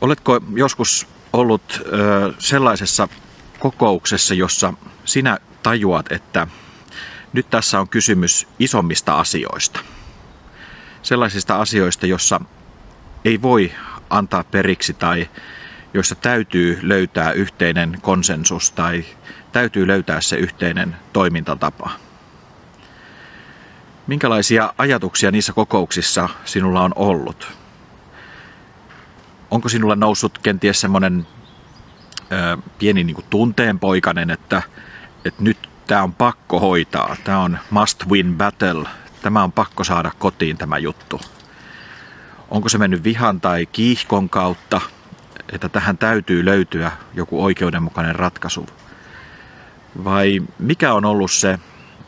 Oletko joskus ollut sellaisessa kokouksessa, jossa sinä tajuat, että nyt tässä on kysymys isommista asioista? Sellaisista asioista, jossa ei voi antaa periksi tai joissa täytyy löytää yhteinen konsensus tai täytyy löytää se yhteinen toimintatapa. Minkälaisia ajatuksia niissä kokouksissa sinulla on ollut? Onko sinulla noussut kenties semmoinen pieni niin kuin tunteenpoikainen, että, että nyt tämä on pakko hoitaa, tämä on must win battle, tämä on pakko saada kotiin tämä juttu? Onko se mennyt vihan tai kiihkon kautta, että tähän täytyy löytyä joku oikeudenmukainen ratkaisu? Vai mikä on ollut se,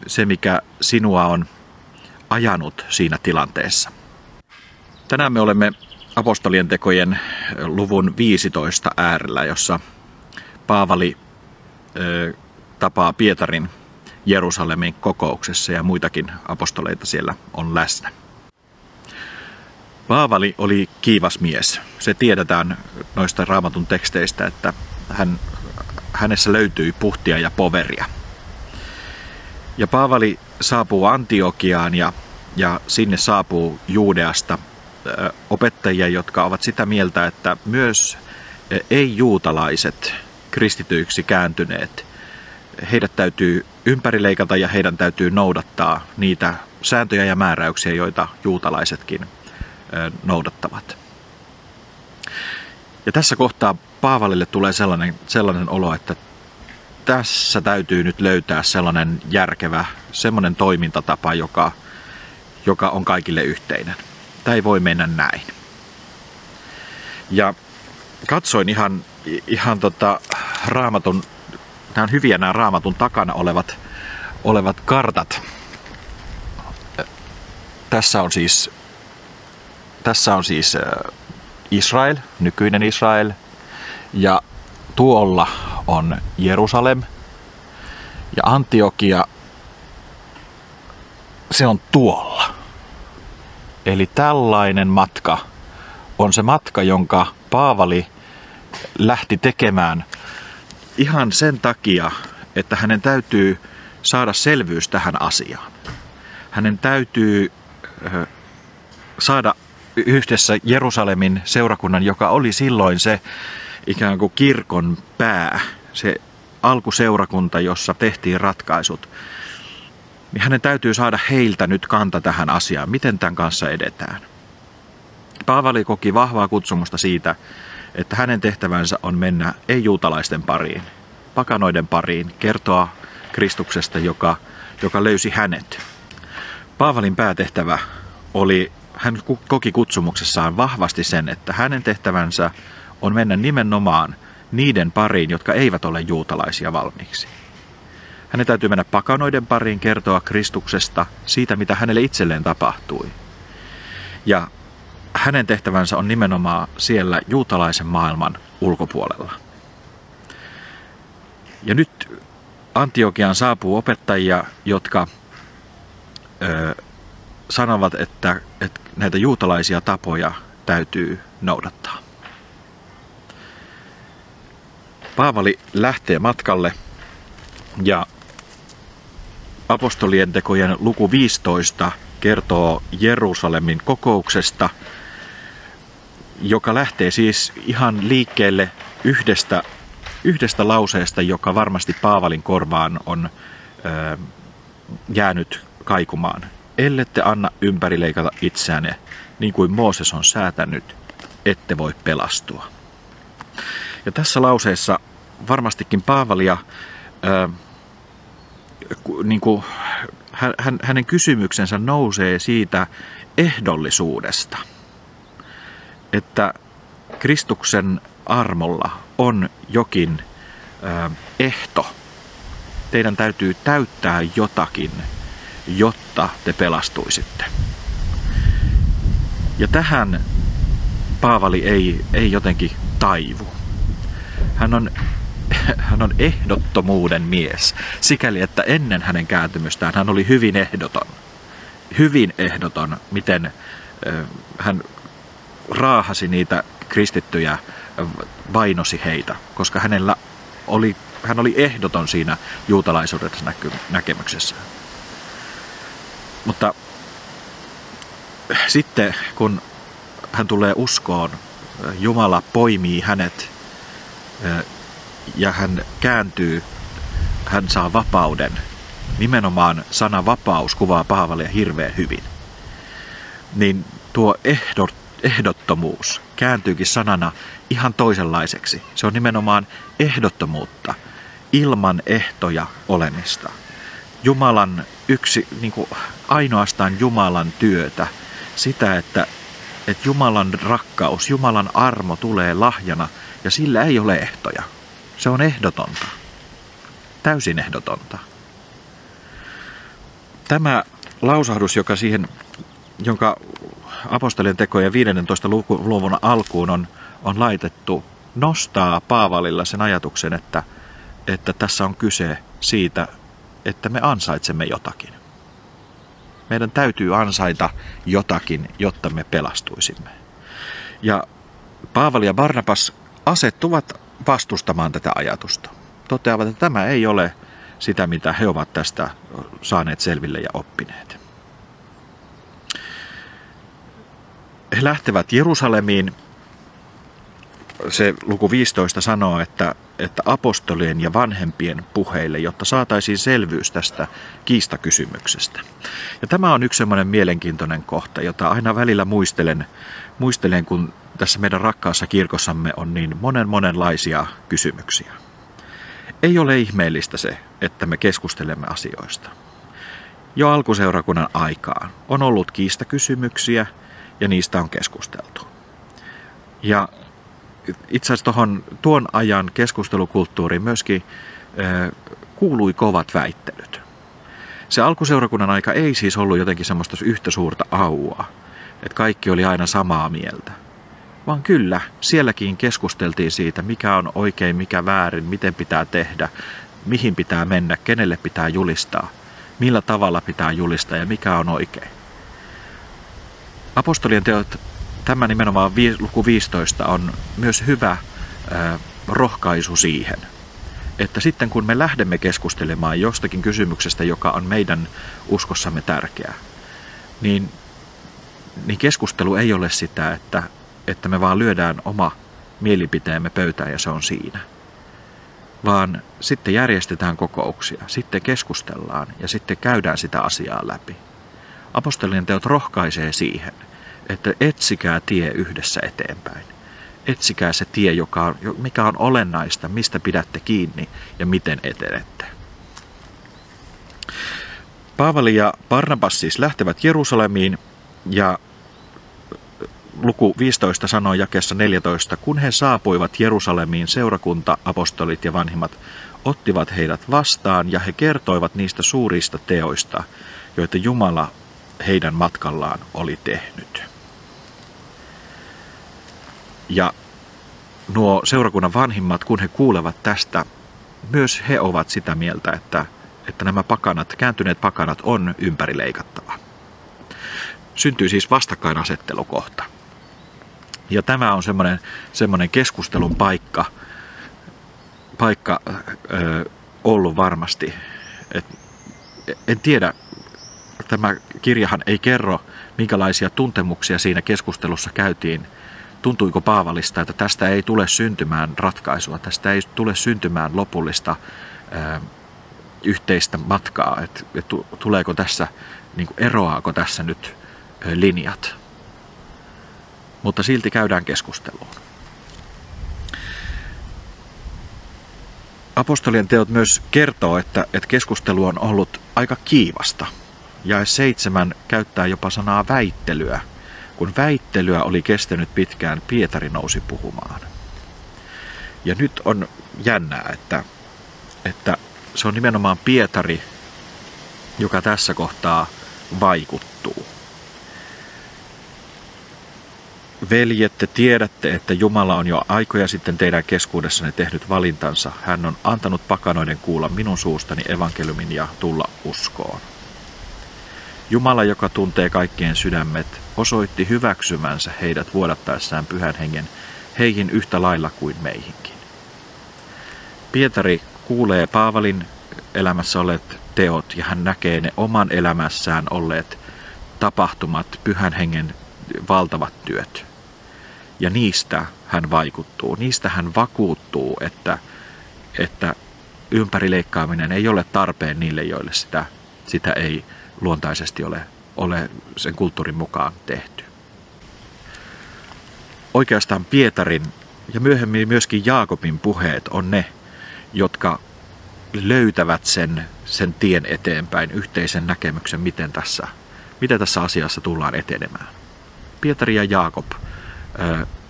se mikä sinua on ajanut siinä tilanteessa? Tänään me olemme apostolien tekojen luvun 15 äärellä, jossa Paavali tapaa Pietarin Jerusalemin kokouksessa ja muitakin apostoleita siellä on läsnä. Paavali oli kiivas mies. Se tiedetään noista raamatun teksteistä, että hän, hänessä löytyi puhtia ja poveria. Ja Paavali saapuu Antiokiaan ja, ja sinne saapuu Juudeasta opettajia, jotka ovat sitä mieltä, että myös ei-juutalaiset kristityiksi kääntyneet, heidät täytyy ympärileikata ja heidän täytyy noudattaa niitä sääntöjä ja määräyksiä, joita juutalaisetkin noudattavat. Ja tässä kohtaa Paavalille tulee sellainen, sellainen olo, että tässä täytyy nyt löytää sellainen järkevä, semmoinen toimintatapa, joka, joka on kaikille yhteinen. Ei voi mennä näin. Ja katsoin ihan, ihan tota raamatun, nämä on hyviä nämä raamatun takana olevat, olevat kartat. Tässä on siis tässä on siis Israel, nykyinen Israel, ja tuolla on Jerusalem, ja Antiokia, se on tuolla. Eli tällainen matka on se matka, jonka Paavali lähti tekemään ihan sen takia, että hänen täytyy saada selvyys tähän asiaan. Hänen täytyy saada yhdessä Jerusalemin seurakunnan, joka oli silloin se ikään kuin kirkon pää, se alkuseurakunta, jossa tehtiin ratkaisut, niin hänen täytyy saada heiltä nyt kanta tähän asiaan, miten tämän kanssa edetään. Paavali koki vahvaa kutsumusta siitä, että hänen tehtävänsä on mennä ei-juutalaisten pariin, pakanoiden pariin, kertoa Kristuksesta, joka, joka löysi hänet. Paavalin päätehtävä oli hän koki kutsumuksessaan vahvasti sen, että hänen tehtävänsä on mennä nimenomaan niiden pariin, jotka eivät ole juutalaisia valmiiksi. Hänen täytyy mennä pakanoiden pariin kertoa Kristuksesta, siitä mitä hänelle itselleen tapahtui. Ja hänen tehtävänsä on nimenomaan siellä juutalaisen maailman ulkopuolella. Ja nyt Antiokiaan saapuu opettajia, jotka ö, sanovat, että, että näitä juutalaisia tapoja täytyy noudattaa. Paavali lähtee matkalle ja apostolien tekojen luku 15 kertoo Jerusalemin kokouksesta, joka lähtee siis ihan liikkeelle yhdestä, yhdestä lauseesta, joka varmasti Paavalin korvaan on ö, jäänyt kaikumaan ellette anna ympärileikata itseänne, niin kuin Mooses on säätänyt, ette voi pelastua. Ja tässä lauseessa varmastikin Paavalia, ää, niin kuin, hän, hänen kysymyksensä nousee siitä ehdollisuudesta, että Kristuksen armolla on jokin ää, ehto. Teidän täytyy täyttää jotakin jotta te pelastuisitte. Ja tähän Paavali ei, ei jotenkin taivu. Hän on, hän on ehdottomuuden mies, sikäli että ennen hänen kääntymystään hän oli hyvin ehdoton. Hyvin ehdoton, miten hän raahasi niitä kristittyjä vainosi heitä, koska hänellä oli, hän oli ehdoton siinä juutalaisuudessa näky, näkemyksessä. Mutta sitten kun hän tulee uskoon, Jumala poimii hänet ja hän kääntyy, hän saa vapauden. Nimenomaan sana vapaus kuvaa Paavalia hirveän hyvin. Niin tuo ehdot, ehdottomuus kääntyykin sanana ihan toisenlaiseksi. Se on nimenomaan ehdottomuutta, ilman ehtoja olemista. Jumalan yksi, niin kuin ainoastaan Jumalan työtä, sitä, että, että Jumalan rakkaus, Jumalan armo tulee lahjana ja sillä ei ole ehtoja. Se on ehdotonta. Täysin ehdotonta. Tämä lausahdus, joka siihen, jonka apostolien tekojen 15. luvun alkuun on, on laitettu, nostaa Paavalilla sen ajatuksen, että, että tässä on kyse siitä, että me ansaitsemme jotakin. Meidän täytyy ansaita jotakin, jotta me pelastuisimme. Ja Paavali ja Barnabas asettuvat vastustamaan tätä ajatusta. Toteavat, että tämä ei ole sitä, mitä he ovat tästä saaneet selville ja oppineet. He lähtevät Jerusalemiin. Se luku 15 sanoo, että, että apostolien ja vanhempien puheille, jotta saataisiin selvyys tästä kiistakysymyksestä. Ja tämä on yksi semmoinen mielenkiintoinen kohta, jota aina välillä muistelen, muistelen kun tässä meidän rakkaassa kirkossamme on niin monen monenlaisia kysymyksiä. Ei ole ihmeellistä se, että me keskustelemme asioista. Jo alkuseurakunnan aikaan on ollut kiistakysymyksiä ja niistä on keskusteltu. Ja itse asiassa tohon, tuon ajan keskustelukulttuuriin myöskin äh, kuului kovat väittelyt. Se alkuseurakunnan aika ei siis ollut jotenkin semmoista yhtä suurta aua, että kaikki oli aina samaa mieltä vaan kyllä, sielläkin keskusteltiin siitä, mikä on oikein, mikä väärin, miten pitää tehdä, mihin pitää mennä, kenelle pitää julistaa, millä tavalla pitää julistaa ja mikä on oikein. Apostolien teot, tämä nimenomaan luku 15, on myös hyvä rohkaisu siihen, että sitten kun me lähdemme keskustelemaan jostakin kysymyksestä, joka on meidän uskossamme tärkeä, niin, niin keskustelu ei ole sitä, että että me vaan lyödään oma mielipiteemme pöytään ja se on siinä. Vaan sitten järjestetään kokouksia, sitten keskustellaan ja sitten käydään sitä asiaa läpi. Apostolien teot rohkaisee siihen, että etsikää tie yhdessä eteenpäin. Etsikää se tie, joka on, mikä on olennaista, mistä pidätte kiinni ja miten etenette. Paavali ja Barnabas siis lähtevät Jerusalemiin ja luku 15 sanoo jakessa 14, kun he saapuivat Jerusalemiin, seurakunta, apostolit ja vanhimmat ottivat heidät vastaan ja he kertoivat niistä suurista teoista, joita Jumala heidän matkallaan oli tehnyt. Ja nuo seurakunnan vanhimmat, kun he kuulevat tästä, myös he ovat sitä mieltä, että, että nämä pakanat, kääntyneet pakanat on ympärileikattava. Syntyy siis vastakkainasettelukohta. Ja tämä on semmoinen, semmoinen keskustelun paikka, paikka ö, ollut varmasti. Et, en tiedä, tämä kirjahan ei kerro, minkälaisia tuntemuksia siinä keskustelussa käytiin. Tuntuiko Paavalista, että tästä ei tule syntymään ratkaisua, tästä ei tule syntymään lopullista ö, yhteistä matkaa, että et tuleeko tässä, niin eroaako tässä nyt linjat mutta silti käydään keskusteluun. Apostolien teot myös kertoo, että, että keskustelu on ollut aika kiivasta. Ja seitsemän käyttää jopa sanaa väittelyä. Kun väittelyä oli kestänyt pitkään, Pietari nousi puhumaan. Ja nyt on jännää, että, että se on nimenomaan Pietari, joka tässä kohtaa vaikuttuu. Veljet, te tiedätte, että Jumala on jo aikoja sitten teidän keskuudessanne tehnyt valintansa. Hän on antanut pakanoiden kuulla minun suustani evankeliumin ja tulla uskoon. Jumala, joka tuntee kaikkien sydämet, osoitti hyväksymänsä heidät vuodattaessaan pyhän hengen heihin yhtä lailla kuin meihinkin. Pietari kuulee Paavalin elämässä olleet teot ja hän näkee ne oman elämässään olleet tapahtumat, pyhän hengen valtavat työt. Ja niistä hän vaikuttuu, niistä hän vakuuttuu, että, että ympärileikkaaminen ei ole tarpeen niille, joille sitä, sitä ei luontaisesti ole, ole sen kulttuurin mukaan tehty. Oikeastaan Pietarin ja myöhemmin myöskin Jaakobin puheet on ne, jotka löytävät sen, sen tien eteenpäin, yhteisen näkemyksen, miten tässä, miten tässä asiassa tullaan etenemään. Pietari ja Jaakob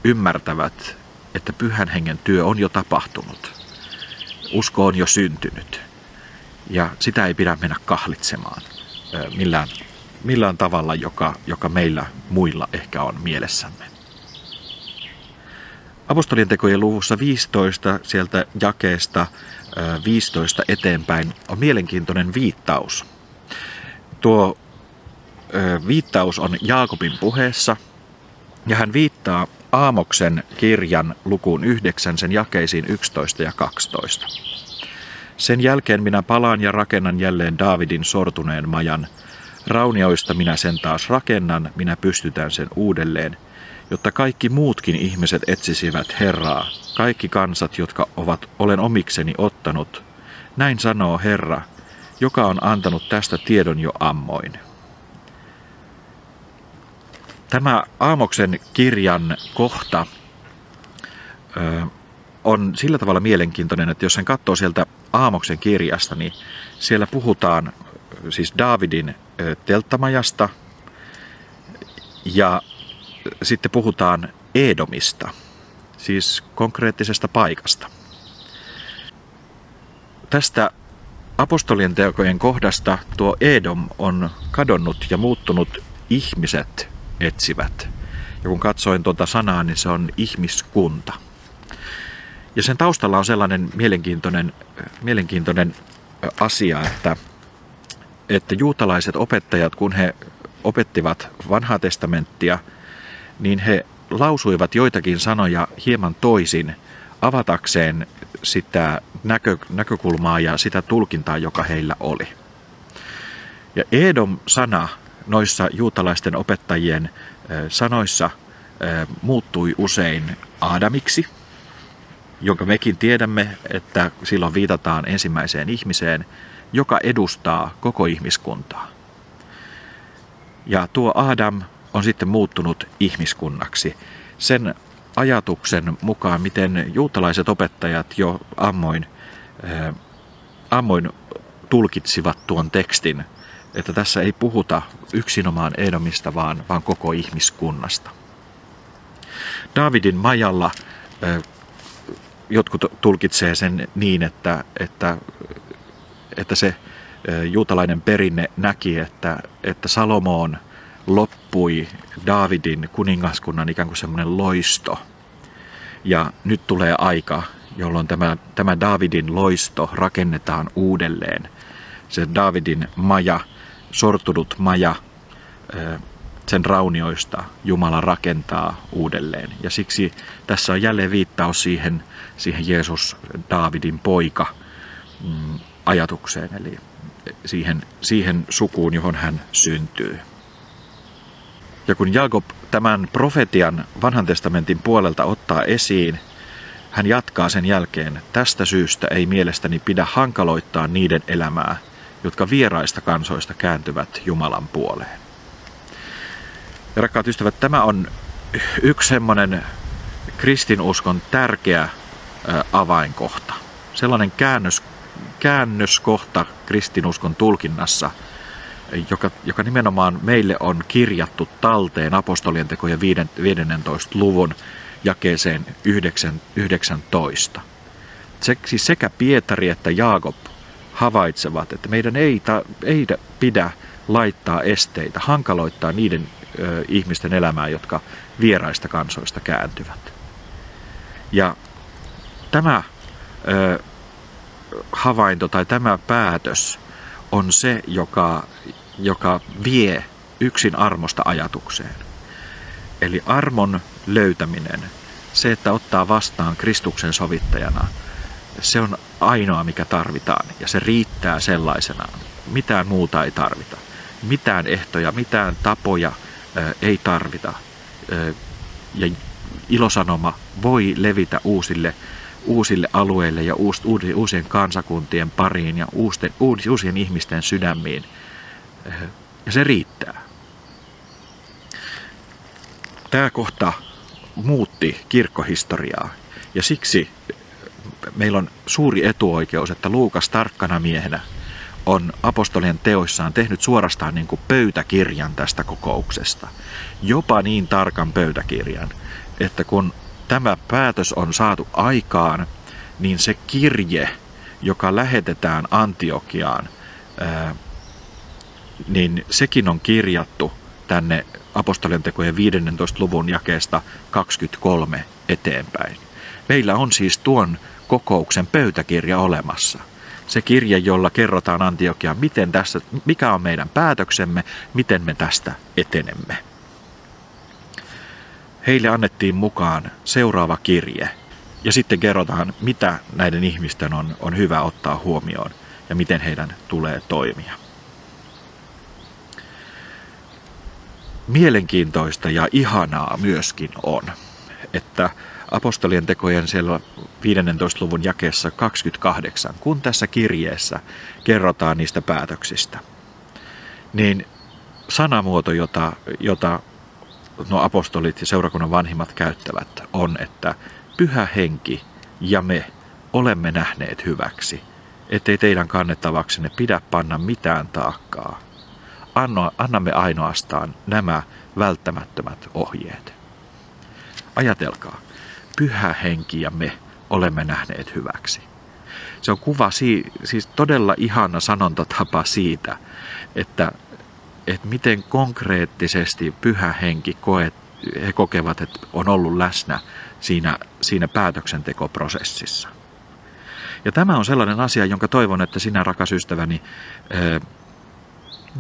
ymmärtävät, että pyhän hengen työ on jo tapahtunut. Usko on jo syntynyt. Ja sitä ei pidä mennä kahlitsemaan millään, millään tavalla, joka, joka meillä muilla ehkä on mielessämme. Apostolien tekojen luvussa 15 sieltä jakeesta 15 eteenpäin on mielenkiintoinen viittaus. Tuo viittaus on Jaakobin puheessa ja hän viittaa Aamoksen kirjan lukuun 9, sen jakeisiin 11 ja 12. Sen jälkeen minä palaan ja rakennan jälleen Daavidin sortuneen majan. Raunioista minä sen taas rakennan, minä pystytän sen uudelleen – jotta kaikki muutkin ihmiset etsisivät Herraa, kaikki kansat, jotka ovat olen omikseni ottanut. Näin sanoo Herra, joka on antanut tästä tiedon jo ammoin. Tämä Aamoksen kirjan kohta ö, on sillä tavalla mielenkiintoinen, että jos sen katsoo sieltä Aamoksen kirjasta, niin siellä puhutaan siis Daavidin telttamajasta ja sitten puhutaan Edomista, siis konkreettisesta paikasta. Tästä apostolien teokojen kohdasta tuo Edom on kadonnut ja muuttunut ihmiset etsivät. Ja kun katsoin tuota sanaa, niin se on ihmiskunta. Ja sen taustalla on sellainen mielenkiintoinen, mielenkiintoinen asia, että, että juutalaiset opettajat, kun he opettivat vanhaa testamenttia – niin he lausuivat joitakin sanoja hieman toisin avatakseen sitä näkö, näkökulmaa ja sitä tulkintaa, joka heillä oli. Ja Edom-sana noissa juutalaisten opettajien sanoissa muuttui usein Aadamiksi, jonka mekin tiedämme, että silloin viitataan ensimmäiseen ihmiseen, joka edustaa koko ihmiskuntaa. Ja tuo Adam on sitten muuttunut ihmiskunnaksi. Sen ajatuksen mukaan, miten juutalaiset opettajat jo ammoin, ammoin tulkitsivat tuon tekstin, että tässä ei puhuta yksinomaan Edomista, vaan, vaan koko ihmiskunnasta. Davidin majalla jotkut tulkitsee sen niin, että, että, että se juutalainen perinne näki, että, että Salomoon – loppui Davidin kuningaskunnan ikään kuin semmoinen loisto. Ja nyt tulee aika, jolloin tämä, tämä Davidin loisto rakennetaan uudelleen. Se Davidin maja, sortunut maja, sen raunioista Jumala rakentaa uudelleen. Ja siksi tässä on jälleen viittaus siihen, siihen Jeesus Davidin poika mm, ajatukseen, eli siihen, siihen sukuun, johon hän syntyy. Ja kun Jakob tämän profetian vanhan testamentin puolelta ottaa esiin, hän jatkaa sen jälkeen, tästä syystä ei mielestäni pidä hankaloittaa niiden elämää, jotka vieraista kansoista kääntyvät Jumalan puoleen. Ja rakkaat ystävät, tämä on yksi semmoinen kristinuskon tärkeä avainkohta. Sellainen käännös, käännöskohta kristinuskon tulkinnassa – joka, joka nimenomaan meille on kirjattu talteen apostolien tekojen 15. luvun jakeeseen 19. Siis sekä Pietari että Jaakob havaitsevat, että meidän ei, ta, ei pidä laittaa esteitä, hankaloittaa niiden ö, ihmisten elämää, jotka vieraista kansoista kääntyvät. Ja tämä ö, havainto tai tämä päätös on se, joka, joka vie yksin armosta ajatukseen. Eli armon löytäminen se, että ottaa vastaan Kristuksen sovittajana, se on ainoa, mikä tarvitaan. Ja se riittää sellaisenaan. Mitään muuta ei tarvita. Mitään ehtoja, mitään tapoja ei tarvita. Ja ilosanoma voi levitä uusille, uusille alueille ja uusien kansakuntien pariin ja uusien, uusien ihmisten sydämiin. Ja se riittää. Tämä kohta muutti kirkkohistoriaa ja siksi meillä on suuri etuoikeus, että Luukas tarkkana miehenä on apostolien teoissaan tehnyt suorastaan niin kuin pöytäkirjan tästä kokouksesta. Jopa niin tarkan pöytäkirjan, että kun tämä päätös on saatu aikaan, niin se kirje, joka lähetetään Antiokiaan, niin sekin on kirjattu tänne apostolien tekojen 15. luvun jakeesta 23 eteenpäin. Meillä on siis tuon kokouksen pöytäkirja olemassa. Se kirje, jolla kerrotaan Antiokia, miten tässä, mikä on meidän päätöksemme, miten me tästä etenemme. Heille annettiin mukaan seuraava kirje, ja sitten kerrotaan, mitä näiden ihmisten on, on hyvä ottaa huomioon ja miten heidän tulee toimia. Mielenkiintoista ja ihanaa myöskin on, että apostolien tekojen siellä 15. luvun jakeessa 28, kun tässä kirjeessä kerrotaan niistä päätöksistä, niin sanamuoto, jota, jota nuo apostolit ja seurakunnan vanhimmat käyttävät, on, että pyhä henki ja me olemme nähneet hyväksi, ettei teidän kannettavaksenne pidä panna mitään taakkaa. Anno, annamme ainoastaan nämä välttämättömät ohjeet. Ajatelkaa, pyhä henki ja me olemme nähneet hyväksi. Se on kuva, siis todella ihana sanontatapa siitä, että, että miten konkreettisesti pyhä henki koet, he kokevat, että on ollut läsnä siinä, siinä päätöksentekoprosessissa. Ja tämä on sellainen asia, jonka toivon, että sinä, rakas ystäväni,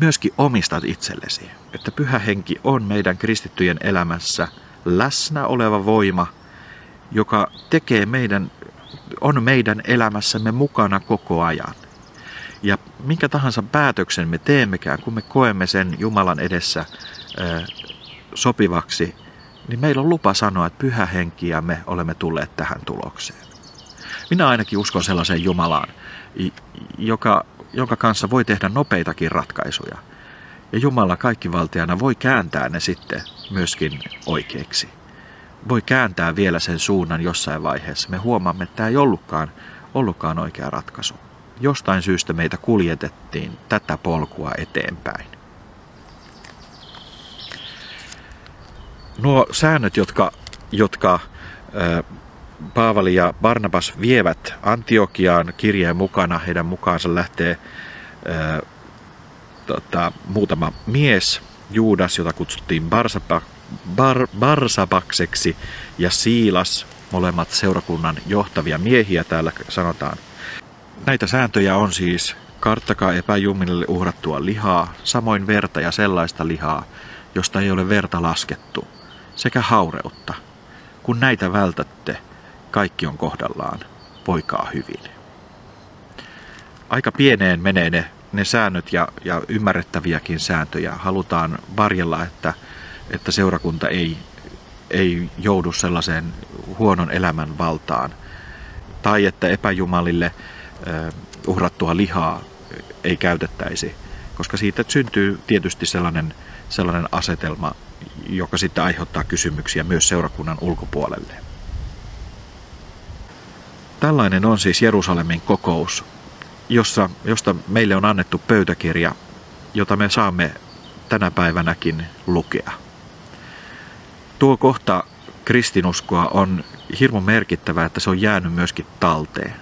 myöskin omistat itsellesi. Että pyhä henki on meidän kristittyjen elämässä läsnä oleva voima – joka tekee meidän, on meidän elämässämme mukana koko ajan. Ja minkä tahansa päätöksen me teemmekään, kun me koemme sen Jumalan edessä sopivaksi, niin meillä on lupa sanoa, että pyhä henki ja me olemme tulleet tähän tulokseen. Minä ainakin uskon sellaiseen Jumalaan, joka, jonka kanssa voi tehdä nopeitakin ratkaisuja. Ja Jumala kaikkivaltiana voi kääntää ne sitten myöskin oikeiksi voi kääntää vielä sen suunnan jossain vaiheessa. Me huomaamme, että tämä ei ollutkaan, ollutkaan oikea ratkaisu. Jostain syystä meitä kuljetettiin tätä polkua eteenpäin. Nuo säännöt, jotka, jotka Paavali ja Barnabas vievät Antiokiaan kirjeen mukana, heidän mukaansa lähtee ää, tota, muutama mies, Juudas, jota kutsuttiin Barsapa, Bar, Barsabakseksi ja Siilas, molemmat seurakunnan johtavia miehiä täällä sanotaan. Näitä sääntöjä on siis karttakaa epäjuminille uhrattua lihaa, samoin verta ja sellaista lihaa, josta ei ole verta laskettu, sekä haureutta. Kun näitä vältätte, kaikki on kohdallaan, poikaa hyvin. Aika pieneen menee ne, ne säännöt ja, ja ymmärrettäviäkin sääntöjä. Halutaan varjella, että että seurakunta ei, ei joudu sellaiseen huonon elämän valtaan. Tai että epäjumalille uhrattua lihaa ei käytettäisi, koska siitä syntyy tietysti sellainen, sellainen asetelma, joka sitten aiheuttaa kysymyksiä myös seurakunnan ulkopuolelle. Tällainen on siis Jerusalemin kokous, jossa, josta meille on annettu pöytäkirja, jota me saamme tänä päivänäkin lukea. Tuo kohta kristinuskoa on hirmu merkittävää, että se on jäänyt myöskin talteen.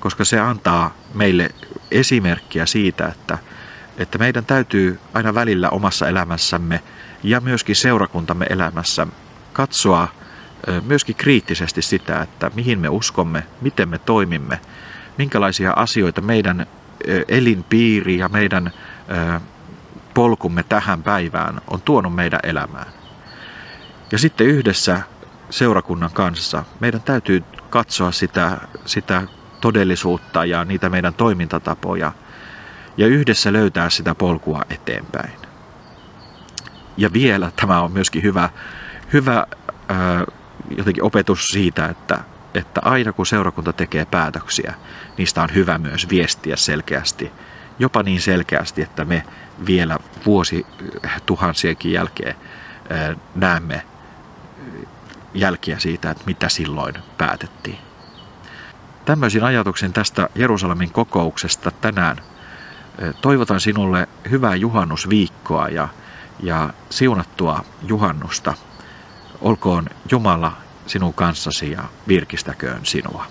Koska se antaa meille esimerkkiä siitä, että, että meidän täytyy aina välillä omassa elämässämme ja myöskin seurakuntamme elämässä katsoa myöskin kriittisesti sitä, että mihin me uskomme, miten me toimimme, minkälaisia asioita meidän elinpiiri ja meidän polkumme tähän päivään on tuonut meidän elämään. Ja sitten yhdessä seurakunnan kanssa. Meidän täytyy katsoa sitä, sitä todellisuutta ja niitä meidän toimintatapoja ja yhdessä löytää sitä polkua eteenpäin. Ja vielä tämä on myöskin hyvä, hyvä ää, jotenkin opetus siitä, että, että aina kun seurakunta tekee päätöksiä, niistä on hyvä myös viestiä selkeästi. Jopa niin selkeästi, että me vielä vuosi tuhansienkin jälkeen näemme jälkiä siitä, että mitä silloin päätettiin. Tämmöisin ajatuksen tästä Jerusalemin kokouksesta tänään. Toivotan sinulle hyvää juhannusviikkoa ja, ja siunattua juhannusta. Olkoon Jumala sinun kanssasi ja virkistäköön sinua.